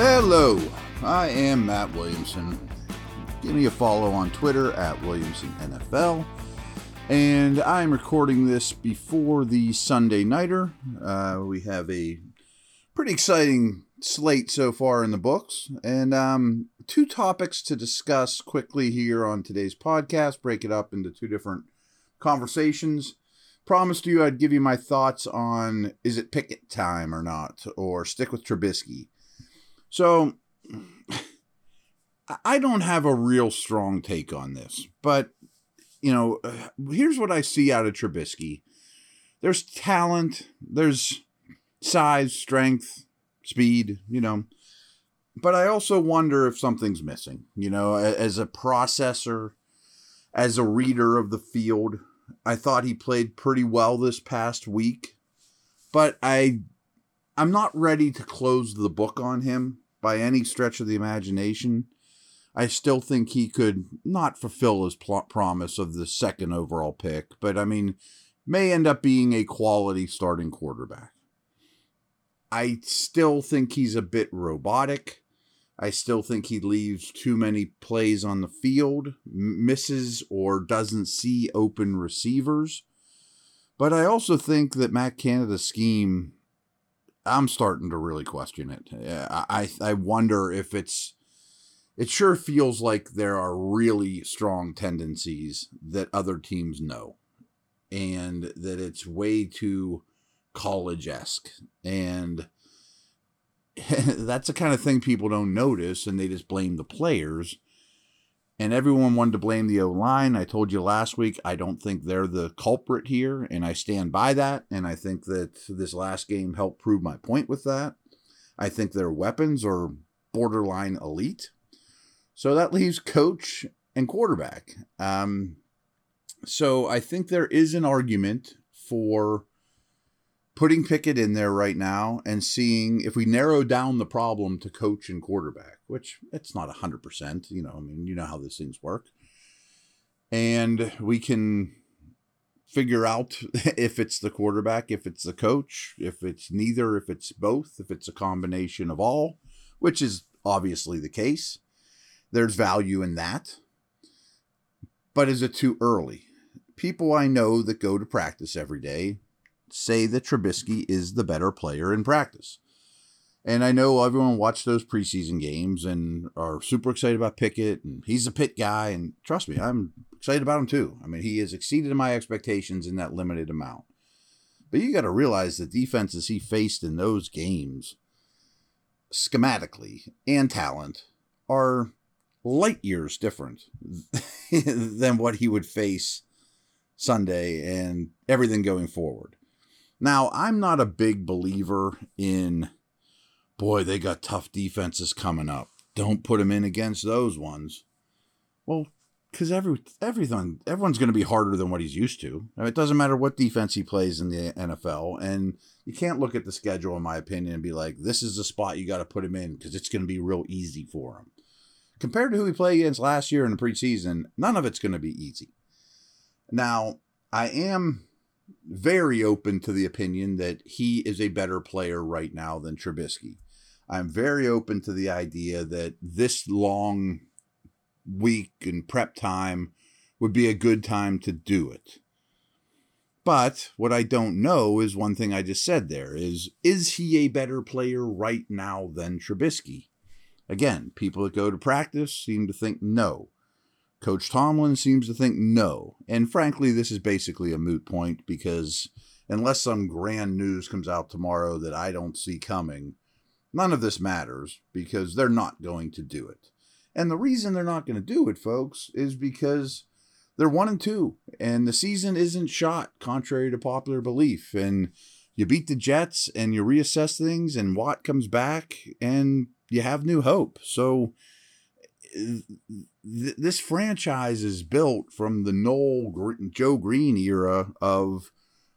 Hello, I am Matt Williamson. Give me a follow on Twitter at Williamson NFL. And I'm recording this before the Sunday Nighter. Uh, we have a pretty exciting slate so far in the books. And um, two topics to discuss quickly here on today's podcast, break it up into two different conversations. Promised you I'd give you my thoughts on is it Pickett time or not, or stick with Trubisky. So I don't have a real strong take on this, but you know, here's what I see out of Trubisky. There's talent, there's size, strength, speed, you know. But I also wonder if something's missing, you know, as a processor, as a reader of the field. I thought he played pretty well this past week, but I I'm not ready to close the book on him by any stretch of the imagination. I still think he could not fulfill his pl- promise of the second overall pick, but I mean, may end up being a quality starting quarterback. I still think he's a bit robotic. I still think he leaves too many plays on the field, misses or doesn't see open receivers. But I also think that Matt Canada's scheme, I'm starting to really question it. I, I wonder if it's, it sure feels like there are really strong tendencies that other teams know and that it's way too college esque. And that's the kind of thing people don't notice and they just blame the players. And everyone wanted to blame the O line. I told you last week, I don't think they're the culprit here, and I stand by that. And I think that this last game helped prove my point with that. I think their weapons are borderline elite. So that leaves coach and quarterback. Um, so I think there is an argument for putting Pickett in there right now and seeing if we narrow down the problem to coach and quarterback, which it's not 100%, you know, I mean, you know how these things work. And we can figure out if it's the quarterback, if it's the coach, if it's neither, if it's both, if it's a combination of all, which is obviously the case. There's value in that. But is it too early? People I know that go to practice every day say that Trubisky is the better player in practice. And I know everyone watched those preseason games and are super excited about Pickett, and he's a pit guy. And trust me, I'm excited about him too. I mean, he has exceeded my expectations in that limited amount. But you got to realize the defenses he faced in those games, schematically and talent, are light years different than what he would face Sunday and everything going forward. Now, I'm not a big believer in, boy, they got tough defenses coming up. Don't put them in against those ones. Well, because every everything everyone's going to be harder than what he's used to. I mean, it doesn't matter what defense he plays in the NFL, and you can't look at the schedule, in my opinion, and be like, "This is the spot you got to put him in because it's going to be real easy for him." Compared to who he played against last year in the preseason, none of it's going to be easy. Now, I am very open to the opinion that he is a better player right now than Trubisky. I'm very open to the idea that this long week and prep time would be a good time to do it. But what I don't know is one thing I just said there is is he a better player right now than Trubisky? Again, people that go to practice seem to think no. Coach Tomlin seems to think no. And frankly, this is basically a moot point because unless some grand news comes out tomorrow that I don't see coming, none of this matters because they're not going to do it. And the reason they're not going to do it, folks, is because they're one and two, and the season isn't shot, contrary to popular belief. And you beat the Jets and you reassess things, and Watt comes back, and you have new hope. So th- this franchise is built from the Noll Joe Greene era of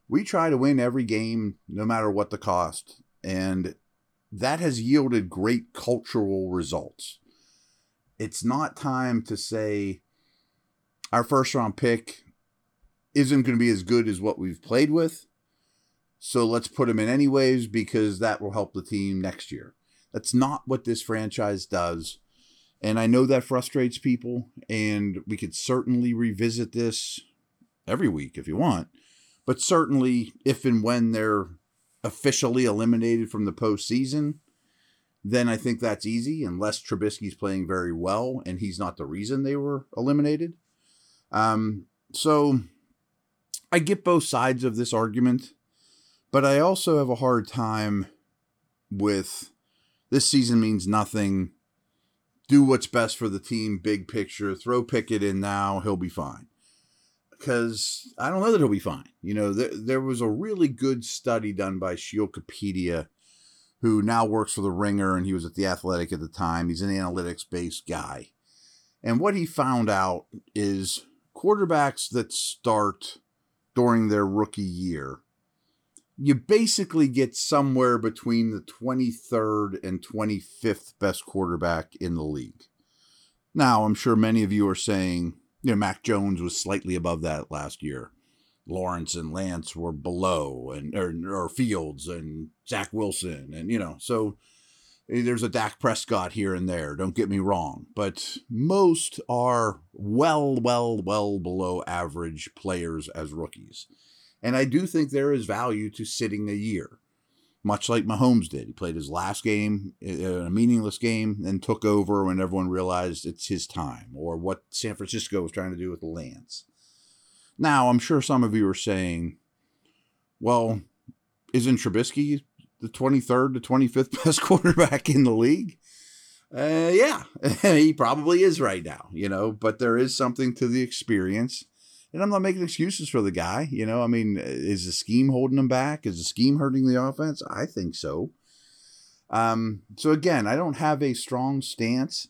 we try to win every game no matter what the cost, and that has yielded great cultural results. It's not time to say our first round pick isn't going to be as good as what we've played with. So let's put him in anyways because that will help the team next year. That's not what this franchise does. And I know that frustrates people, and we could certainly revisit this every week if you want. But certainly, if and when they're officially eliminated from the postseason, then I think that's easy, unless Trubisky's playing very well and he's not the reason they were eliminated. Um, so I get both sides of this argument, but I also have a hard time with this season means nothing. Do what's best for the team, big picture. Throw Pickett in now, he'll be fine. Because I don't know that he'll be fine. You know, there, there was a really good study done by Sheil Kapadia, who now works for the Ringer, and he was at the Athletic at the time. He's an analytics based guy. And what he found out is quarterbacks that start during their rookie year, you basically get somewhere between the 23rd and 25th best quarterback in the league. Now, I'm sure many of you are saying, you know, Mac Jones was slightly above that last year. Lawrence and Lance were below, and or, or Fields and Zach Wilson, and you know, so eh, there's a Dak Prescott here and there. Don't get me wrong, but most are well, well, well below average players as rookies, and I do think there is value to sitting a year, much like Mahomes did. He played his last game, a meaningless game, and took over when everyone realized it's his time, or what San Francisco was trying to do with Lance. Now, I'm sure some of you are saying, well, isn't Trubisky the 23rd to 25th best quarterback in the league? Uh, yeah, he probably is right now, you know, but there is something to the experience. And I'm not making excuses for the guy, you know. I mean, is the scheme holding him back? Is the scheme hurting the offense? I think so. Um, so again, I don't have a strong stance.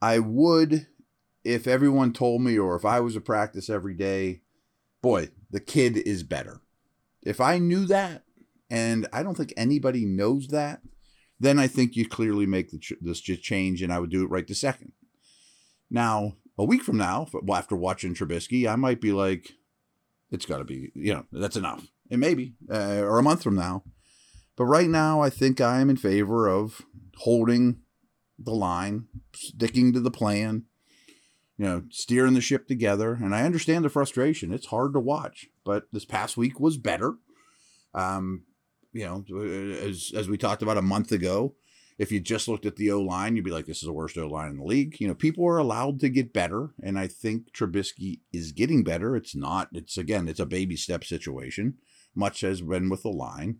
I would if everyone told me or if I was a practice every day boy, the kid is better. If I knew that, and I don't think anybody knows that, then I think you clearly make the ch- this change, and I would do it right the second. Now, a week from now, after watching Trubisky, I might be like, it's got to be, you know, that's enough. And maybe, uh, or a month from now. But right now, I think I am in favor of holding the line, sticking to the plan, you know, steering the ship together. And I understand the frustration. It's hard to watch, but this past week was better. Um, you know, as as we talked about a month ago, if you just looked at the O line, you'd be like, this is the worst O line in the league. You know, people are allowed to get better, and I think Trubisky is getting better. It's not. It's again, it's a baby step situation, much as been with the line.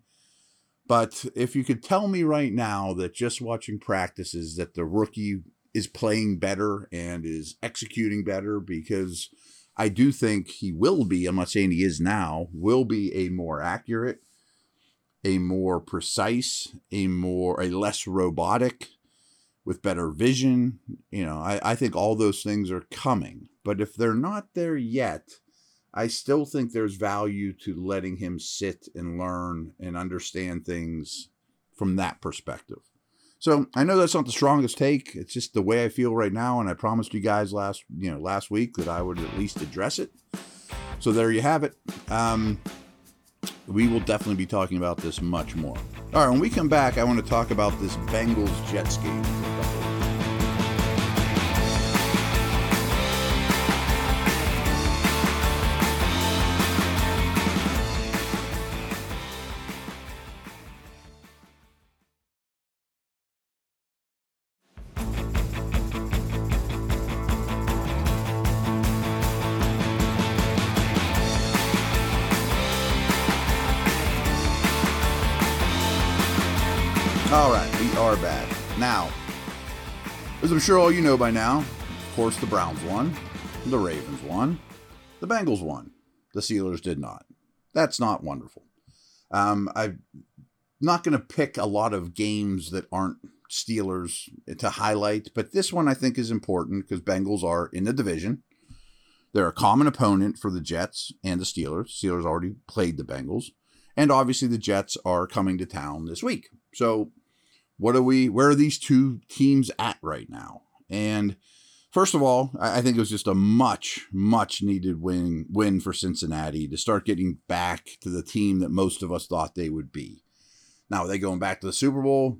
But if you could tell me right now that just watching practices that the rookie is playing better and is executing better because I do think he will be, I'm not saying he is now, will be a more accurate, a more precise, a more a less robotic with better vision. You know, I, I think all those things are coming. But if they're not there yet, I still think there's value to letting him sit and learn and understand things from that perspective. So I know that's not the strongest take. It's just the way I feel right now, and I promised you guys last you know last week that I would at least address it. So there you have it. Um, we will definitely be talking about this much more. All right, when we come back, I want to talk about this Bengals Jets game. Now, as I'm sure all you know by now, of course, the Browns won, the Ravens won, the Bengals won, the Steelers did not. That's not wonderful. Um, I'm not going to pick a lot of games that aren't Steelers to highlight, but this one I think is important because Bengals are in the division. They're a common opponent for the Jets and the Steelers. Steelers already played the Bengals. And obviously the Jets are coming to town this week. So what are we where are these two teams at right now and first of all i think it was just a much much needed win win for cincinnati to start getting back to the team that most of us thought they would be now are they going back to the super bowl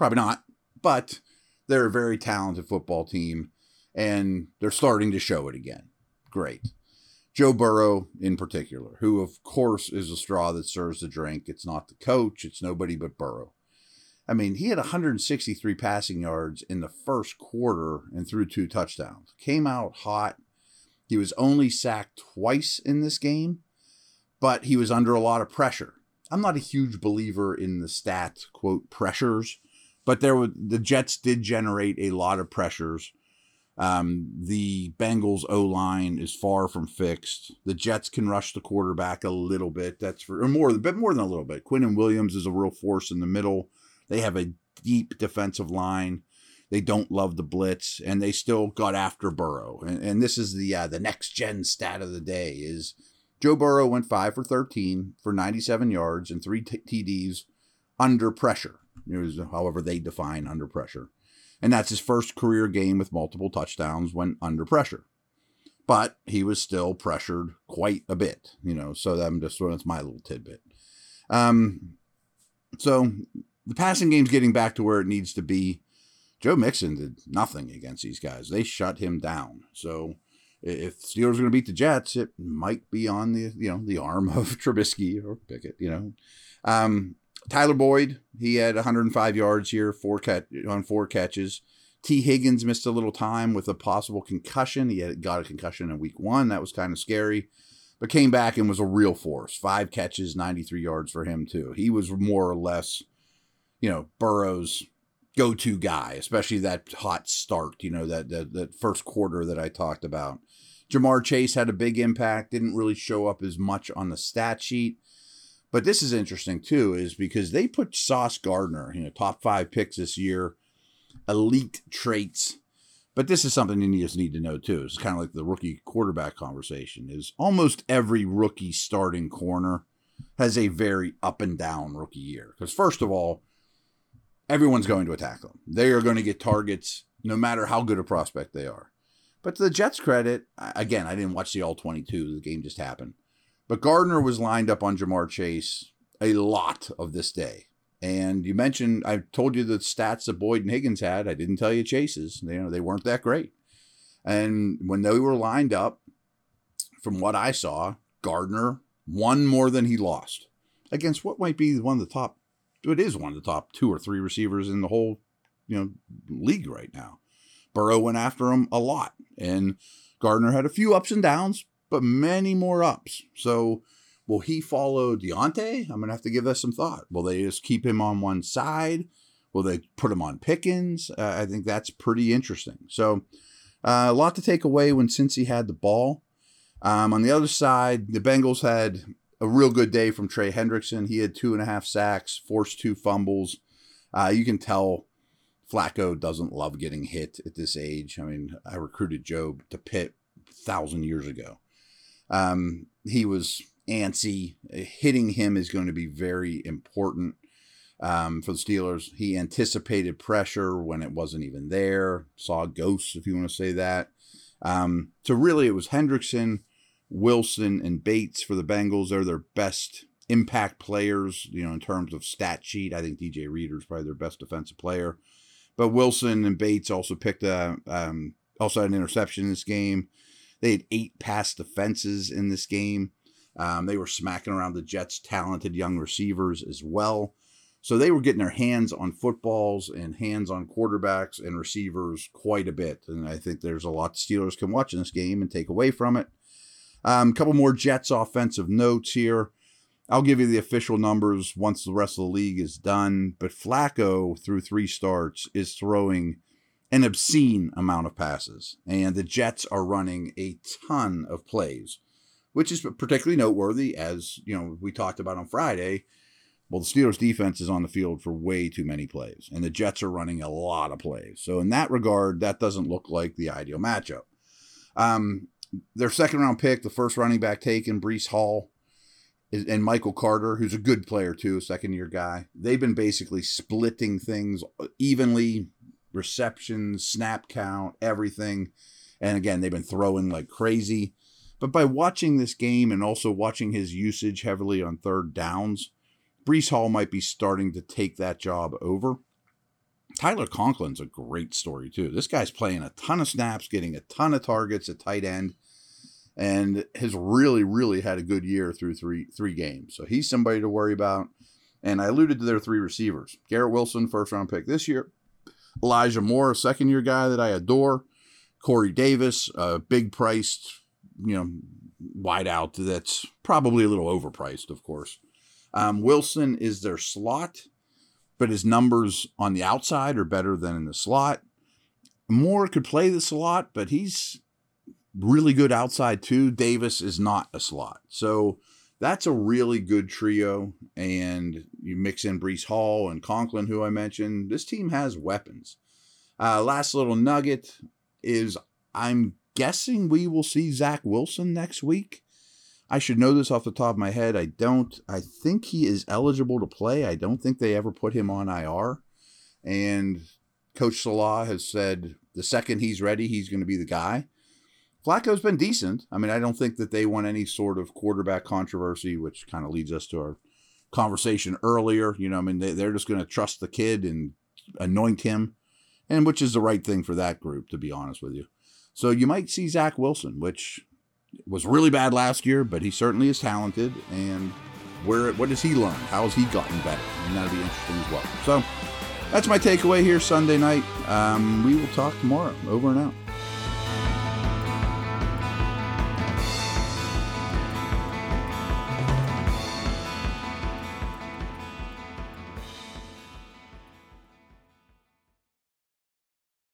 Probably not, but they're a very talented football team and they're starting to show it again. Great. Joe Burrow, in particular, who, of course, is a straw that serves the drink. It's not the coach, it's nobody but Burrow. I mean, he had 163 passing yards in the first quarter and threw two touchdowns. Came out hot. He was only sacked twice in this game, but he was under a lot of pressure. I'm not a huge believer in the stat quote pressures, but there were the Jets did generate a lot of pressures. Um, the Bengals O line is far from fixed. The Jets can rush the quarterback a little bit. That's for or more, a bit more than a little bit. Quinnen Williams is a real force in the middle. They have a deep defensive line. They don't love the blitz, and they still got after Burrow. And, and this is the uh, the next gen stat of the day is Joe Burrow went five for thirteen for ninety seven yards and three t- TDs under pressure. It was however they define under pressure, and that's his first career game with multiple touchdowns when under pressure. But he was still pressured quite a bit, you know. So I'm just that's my little tidbit. Um, so the passing game's getting back to where it needs to be. Joe Mixon did nothing against these guys. They shut him down. So if Steelers are going to beat the Jets, it might be on the you know the arm of Trubisky or Pickett. You know, um, Tyler Boyd he had 105 yards here, four cat on four catches. Tee Higgins missed a little time with a possible concussion. He had got a concussion in week one. That was kind of scary, but came back and was a real force. Five catches, 93 yards for him too. He was more or less you know, Burrow's go to guy, especially that hot start, you know, that, that, that first quarter that I talked about. Ja'Marr Chase had a big impact, didn't really show up as much on the stat sheet. But this is interesting too, is because they put Sauce Gardner, you know, top five picks this year, elite traits. But this is something you just need to know too. It's kind of like the rookie quarterback conversation. Is almost every rookie starting corner has a very up and down rookie year. Because first of all, everyone's going to attack them. They are going to get targets no matter how good a prospect they are. But to the Jets' credit, again, I didn't watch the all 22. The game just happened. But Gardner was lined up on Ja'Marr Chase a lot of this day. And you mentioned, I told you the stats that Boyd and Higgins had. I didn't tell you Chase's. You know, they weren't that great. And when they were lined up, from what I saw, Gardner won more than he lost against what might be one of the top it is one of the top two or three receivers in the whole you know league right now. Burrow went after him a lot, and Gardner had a few ups and downs, but many more ups. So will he follow Diontae? I'm gonna have to give that some thought. Will they just keep him on one side? Will they put him on Pickens? Uh, I think that's pretty interesting. So uh, a lot to take away when Cincy had the ball. Um, on the other side, the Bengals had a real good day from Trey Hendrickson. He had two and a half sacks, forced two fumbles. Uh, you can tell Flacco doesn't love getting hit at this age. I mean, I recruited Joe to Pitt thousand years ago. Um, he was antsy. Hitting him is going to be very important um, for the Steelers. He anticipated pressure when it wasn't even there. Saw ghosts, if you want to say that. Um, so really, it was Hendrickson Wilson and Bates for the Bengals. They're their best impact players, you know, in terms of stat sheet. I think DJ Reader is probably their best defensive player. But Wilson and Bates also picked a, um, also had an interception in this game. They had eight pass defenses in this game. Um, they were smacking around the Jets' talented young receivers as well. So they were getting their hands on footballs and hands on quarterbacks and receivers quite a bit. And I think there's a lot the Steelers can watch in this game and take away from it. A um, couple more Jets offensive notes here. I'll give you the official numbers once the rest of the league is done. But Flacco, through three starts, is throwing an obscene amount of passes. And the Jets are running a ton of plays, which is particularly noteworthy as, you know, we talked about on Friday. Well, the Steelers defense is on the field for way too many plays, and the Jets are running a lot of plays. So, in that regard, that doesn't look like the ideal matchup. Um, their second round pick, the first running back taken, Breece Hall, and Michael Carter, who's a good player too, a second year guy. They've been basically splitting things evenly, receptions, snap count, everything. And again, they've been throwing like crazy. But by watching this game and also watching his usage heavily on third downs, Breece Hall might be starting to take that job over. Tyler Conklin's a great story too. This guy's playing a ton of snaps, getting a ton of targets at tight end, and has really, really had a good year through three three games. So he's somebody to worry about. And I alluded to their three receivers: Garrett Wilson, first round pick this year; Elijah Moore, a second year guy that I adore; Corey Davis, a big priced, you know, wideout that's probably a little overpriced, of course. Um, Wilson is their slot, but his numbers on the outside are better than in the slot. Moore could play the slot, but he's really good outside too. Davis is not a slot. So that's a really good trio. And you mix in Breece Hall and Conklin, who I mentioned. This team has weapons. Uh, last little nugget is I'm guessing we will see Zach Wilson next week. I should know this off the top of my head. I don't. I think he is eligible to play. I don't think they ever put him on IR. And Coach Salah has said the second he's ready, he's going to be the guy. Flacco's been decent. I mean, I don't think that they want any sort of quarterback controversy, which kind of leads us to our conversation earlier. You know, I mean, they, they're just going to trust the kid and anoint him, and which is the right thing for that group, to be honest with you. So you might see Zach Wilson, which was really bad last year, but he certainly is talented. And where what has he learned? How has he gotten better? And that'll be interesting as well. So that's my takeaway here Sunday night. Um, we will talk tomorrow. Over and out.